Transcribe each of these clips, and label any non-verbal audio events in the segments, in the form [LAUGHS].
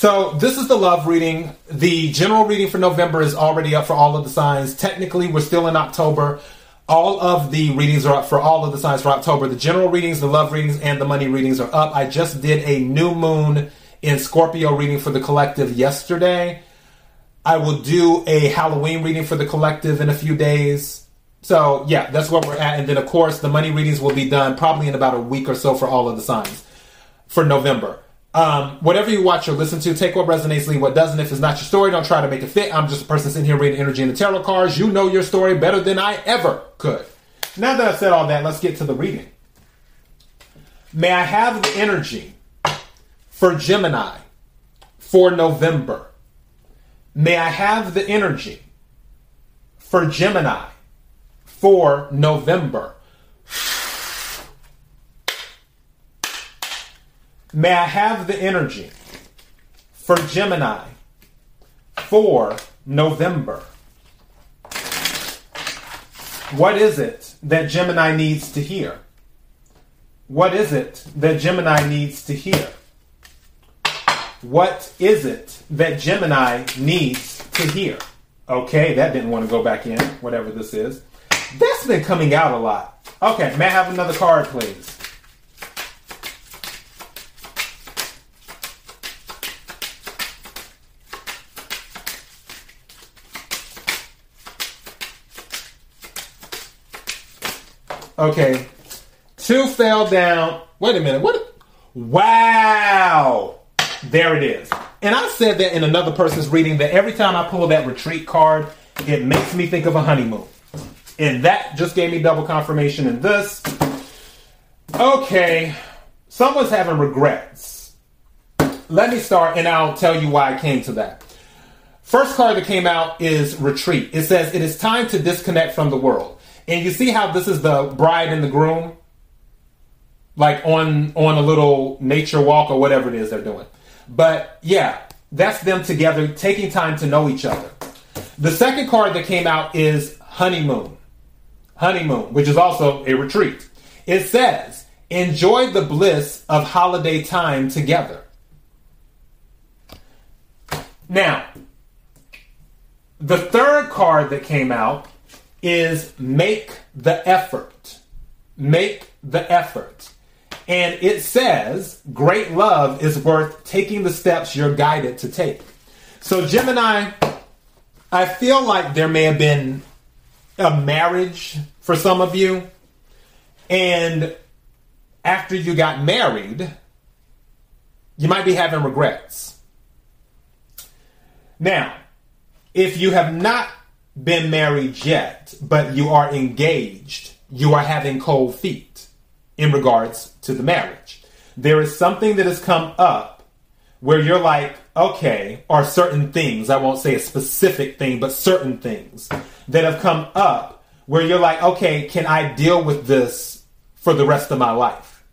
So this is the love reading. The general reading for November is already up for all of the signs. Technically, we're still in October. All of the readings are up for all of the signs for October. The general readings, the love readings, and the money readings are up. I just did a new moon in Scorpio reading for the collective yesterday. I will do a Halloween reading for the collective in a few days. So yeah, that's where we're at. And then of course the money readings will be done probably in about a week or so for all of the signs for November. Um, whatever you watch or listen to, take what resonates, leave what doesn't. If it's not your story, don't try to make it fit. I'm just a person sitting here reading energy in the tarot cards. You know your story better than I ever could. Now that I've said all that, let's get to the reading. May I have the energy for Gemini for November? May I have the energy for Gemini for November? May I have the energy for Gemini for November? What is it that Gemini needs to hear? What is it that Gemini needs to hear? What is it that Gemini needs to hear? Okay, that didn't want to go back in, whatever this is. That's been coming out a lot. Okay, may I have another card, please? Okay. Two fell down. Wait a minute. What? Wow. There it is. And I said that in another person's reading that every time I pull that retreat card, it makes me think of a honeymoon. And that just gave me double confirmation in this. Okay. Someone's having regrets. Let me start and I'll tell you why I came to that. First card that came out is retreat. It says it is time to disconnect from the world. And you see how this is the bride and the groom, like on on a little nature walk or whatever it is they're doing. But yeah, that's them together taking time to know each other. The second card that came out is honeymoon. Honeymoon, which is also a retreat. It says, enjoy the bliss of holiday time together. Now, the third card that came out is make the effort. Make the effort. And it says, great love is worth taking the steps you're guided to take. So, Gemini, I feel like there may have been a marriage for some of you. And after you got married, you might be having regrets. Now, if you have not been married yet, but you are engaged, you are having cold feet in regards to the marriage. There is something that has come up where you're like, okay, or certain things, I won't say a specific thing, but certain things that have come up where you're like, okay, can I deal with this for the rest of my life?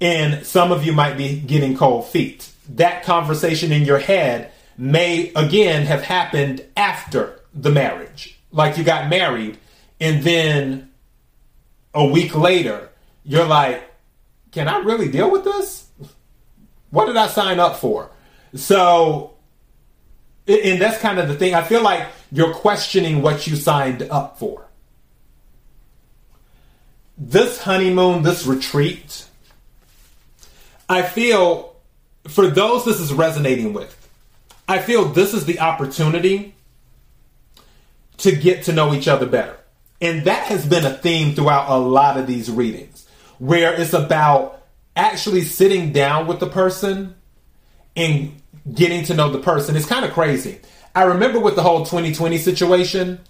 And some of you might be getting cold feet. That conversation in your head may again have happened after the marriage. Like you got married, and then a week later, you're like, can I really deal with this? What did I sign up for? So, and that's kind of the thing. I feel like you're questioning what you signed up for. This honeymoon, this retreat, I feel for those this is resonating with, I feel this is the opportunity to get to know each other better. And that has been a theme throughout a lot of these readings, where it's about actually sitting down with the person and getting to know the person. It's kind of crazy. I remember with the whole 2020 situation,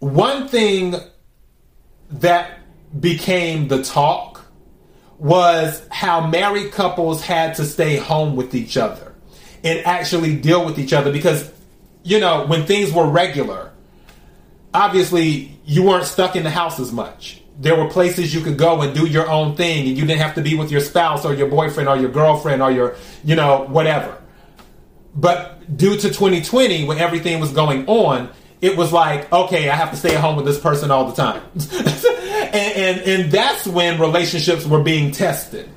one thing that became the talk was how married couples had to stay home with each other and actually deal with each other because you know, when things were regular, obviously you weren't stuck in the house as much. There were places you could go and do your own thing, and you didn't have to be with your spouse or your boyfriend or your girlfriend or your, you know, whatever. But due to 2020, when everything was going on, it was like, okay, I have to stay at home with this person all the time. [LAUGHS] and, and, and that's when relationships were being tested.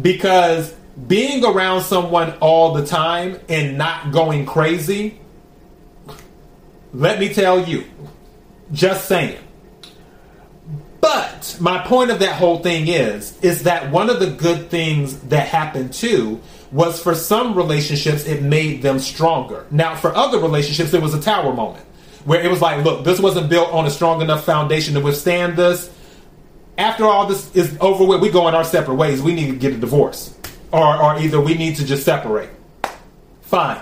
Because being around someone all the time and not going crazy, let me tell you, just saying. But my point of that whole thing is, is that one of the good things that happened too was for some relationships it made them stronger. Now for other relationships it was a tower moment where it was like, look, this wasn't built on a strong enough foundation to withstand this. After all this is over with, we go in our separate ways. We need to get a divorce or, or either we need to just separate. Fine.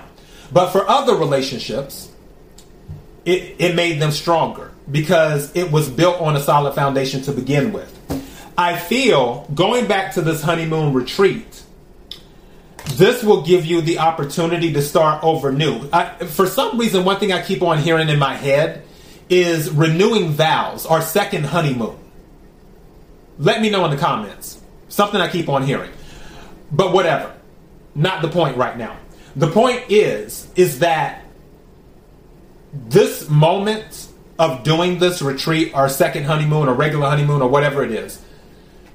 But for other relationships, it, it made them stronger because it was built on a solid foundation to begin with. I feel going back to this honeymoon retreat, this will give you the opportunity to start over new. I, for some reason, one thing I keep on hearing in my head is renewing vows, our second honeymoon. Let me know in the comments. Something I keep on hearing. But whatever. Not the point right now. The point is, is that this moment of doing this retreat, our second honeymoon, or regular honeymoon, or whatever it is,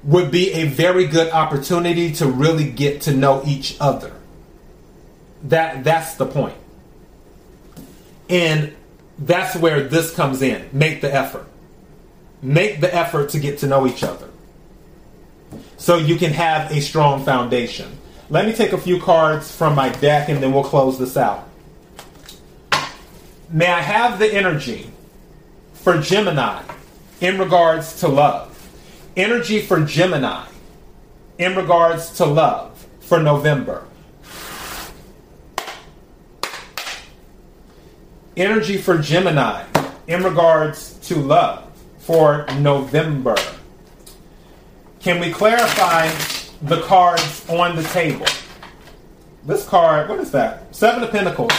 would be a very good opportunity to really get to know each other. That that's the point. And that's where this comes in. Make the effort. Make the effort to get to know each other so you can have a strong foundation. Let me take a few cards from my deck and then we'll close this out. May I have the energy for Gemini in regards to love? Energy for Gemini in regards to love for November. Energy for Gemini in regards to love for November. Can we clarify the cards on the table? This card, what is that? Seven of Pentacles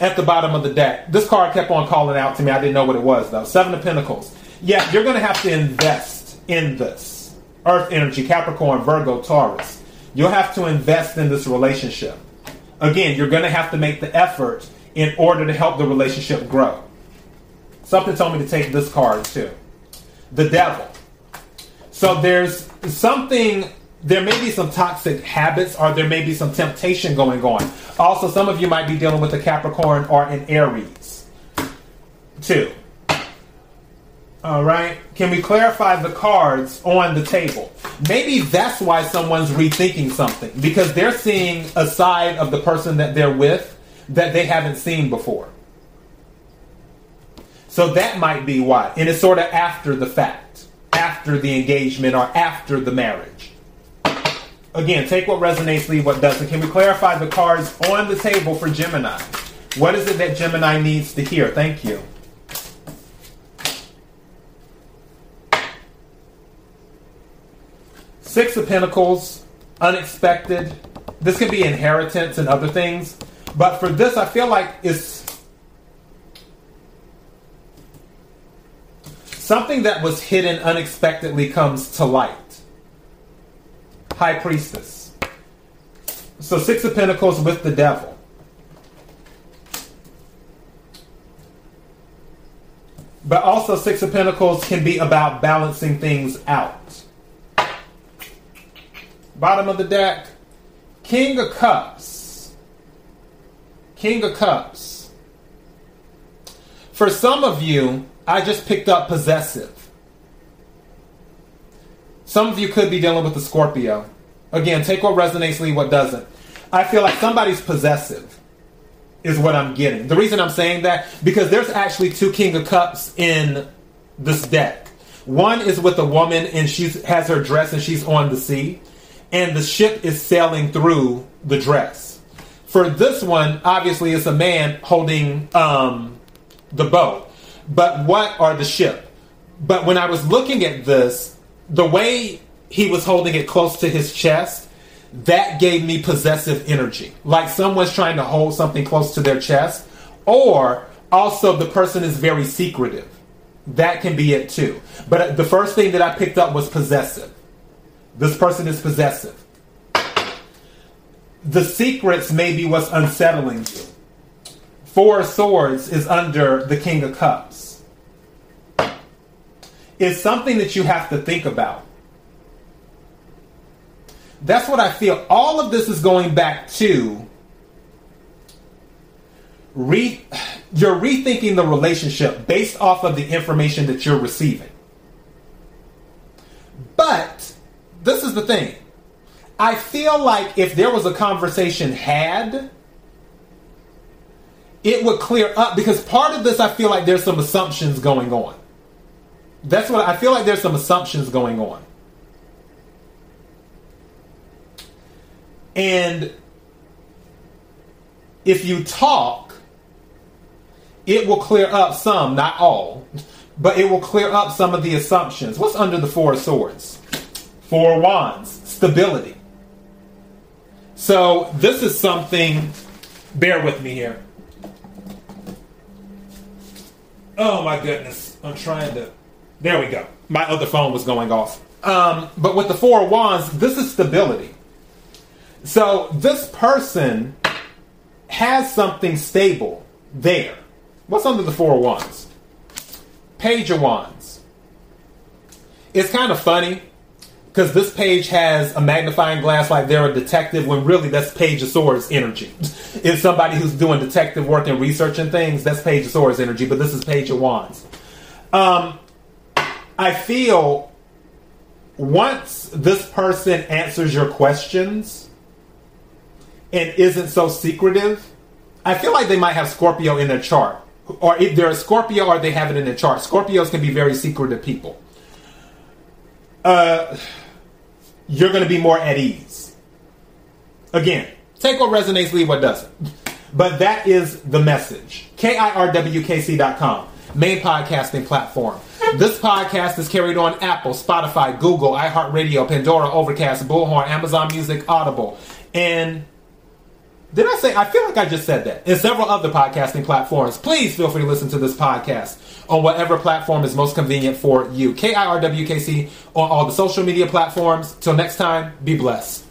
at the bottom of the deck. This card kept on calling out to me. I didn't know what it was though. Seven of Pentacles. Yeah, you're going to have to invest in this. Earth energy, Capricorn, Virgo, Taurus. You'll have to invest in this relationship. Again, you're going to have to make the effort in order to help the relationship grow. Something told me to take this card too. The devil. So there's something, there may be some toxic habits or there may be some temptation going on. Also, some of you might be dealing with a Capricorn or an Aries. too. All right. Can we clarify the cards on the table? Maybe that's why someone's rethinking something because they're seeing a side of the person that they're with that they haven't seen before. So that might be why. And it's sort of after the fact after the engagement or after the marriage. Again, take what resonates, leave what doesn't. Can we clarify the cards on the table for Gemini? What is it that Gemini needs to hear? Thank you. Six of Pentacles, unexpected. This could be inheritance and other things. But for this, I feel like it's Something that was hidden unexpectedly comes to light. High Priestess. So, Six of Pentacles with the Devil. But also, Six of Pentacles can be about balancing things out. Bottom of the deck, King of Cups. King of Cups. For some of you, I just picked up possessive. Some of you could be dealing with a Scorpio. Again, take what resonates, leave what doesn't. I feel like somebody's possessive is what I'm getting. The reason I'm saying that because there's actually two King of Cups in this deck. One is with a woman and she has her dress and she's on the sea, and the ship is sailing through the dress. For this one, obviously, it's a man holding um, the boat but what are the ship? But when I was looking at this, the way he was holding it close to his chest, that gave me possessive energy. Like someone's trying to hold something close to their chest, Or also the person is very secretive. That can be it too. But uh, the first thing that I picked up was possessive. This person is possessive. The secrets may be what's unsettling you. Four of Swords is under the King of Cups. It's something that you have to think about. That's what I feel. All of this is going back to re- you're rethinking the relationship based off of the information that you're receiving. But this is the thing. I feel like if there was a conversation had, it would clear up because part of this I feel like there's some assumptions going on. That's what I feel like there's some assumptions going on. And if you talk, it will clear up some, not all, but it will clear up some of the assumptions. What's under the Four of Swords? Four Wands, stability. So this is something, bear with me here. Oh my goodness, I'm trying to. There we go. My other phone was going off. Um, but with the Four Wands, this is stability. So this person has something stable there. What's under the Four Wands? Page of Wands. It's kind of funny because this page has a magnifying glass like they're a detective when really that's Page of Swords energy. [LAUGHS] it's somebody who's doing detective work and researching things, that's Page of Swords energy, but this is Page of Wands. Um, I feel once this person answers your questions, and isn't so secretive, I feel like they might have Scorpio in their chart. Or if they're a Scorpio or they have it in their chart. Scorpios can be very secretive people. Uh, you're going to be more at ease. Again, take what resonates, leave what doesn't. But that is the message. KIRWKC.com, main podcasting platform. This podcast is carried on Apple, Spotify, Google, iHeartRadio, Pandora, Overcast, Bullhorn, Amazon Music, Audible, and did I say? I feel like I just said that. In several other podcasting platforms. Please feel free to listen to this podcast on whatever platform is most convenient for you. KIRWKC on all the social media platforms. Till next time, be blessed.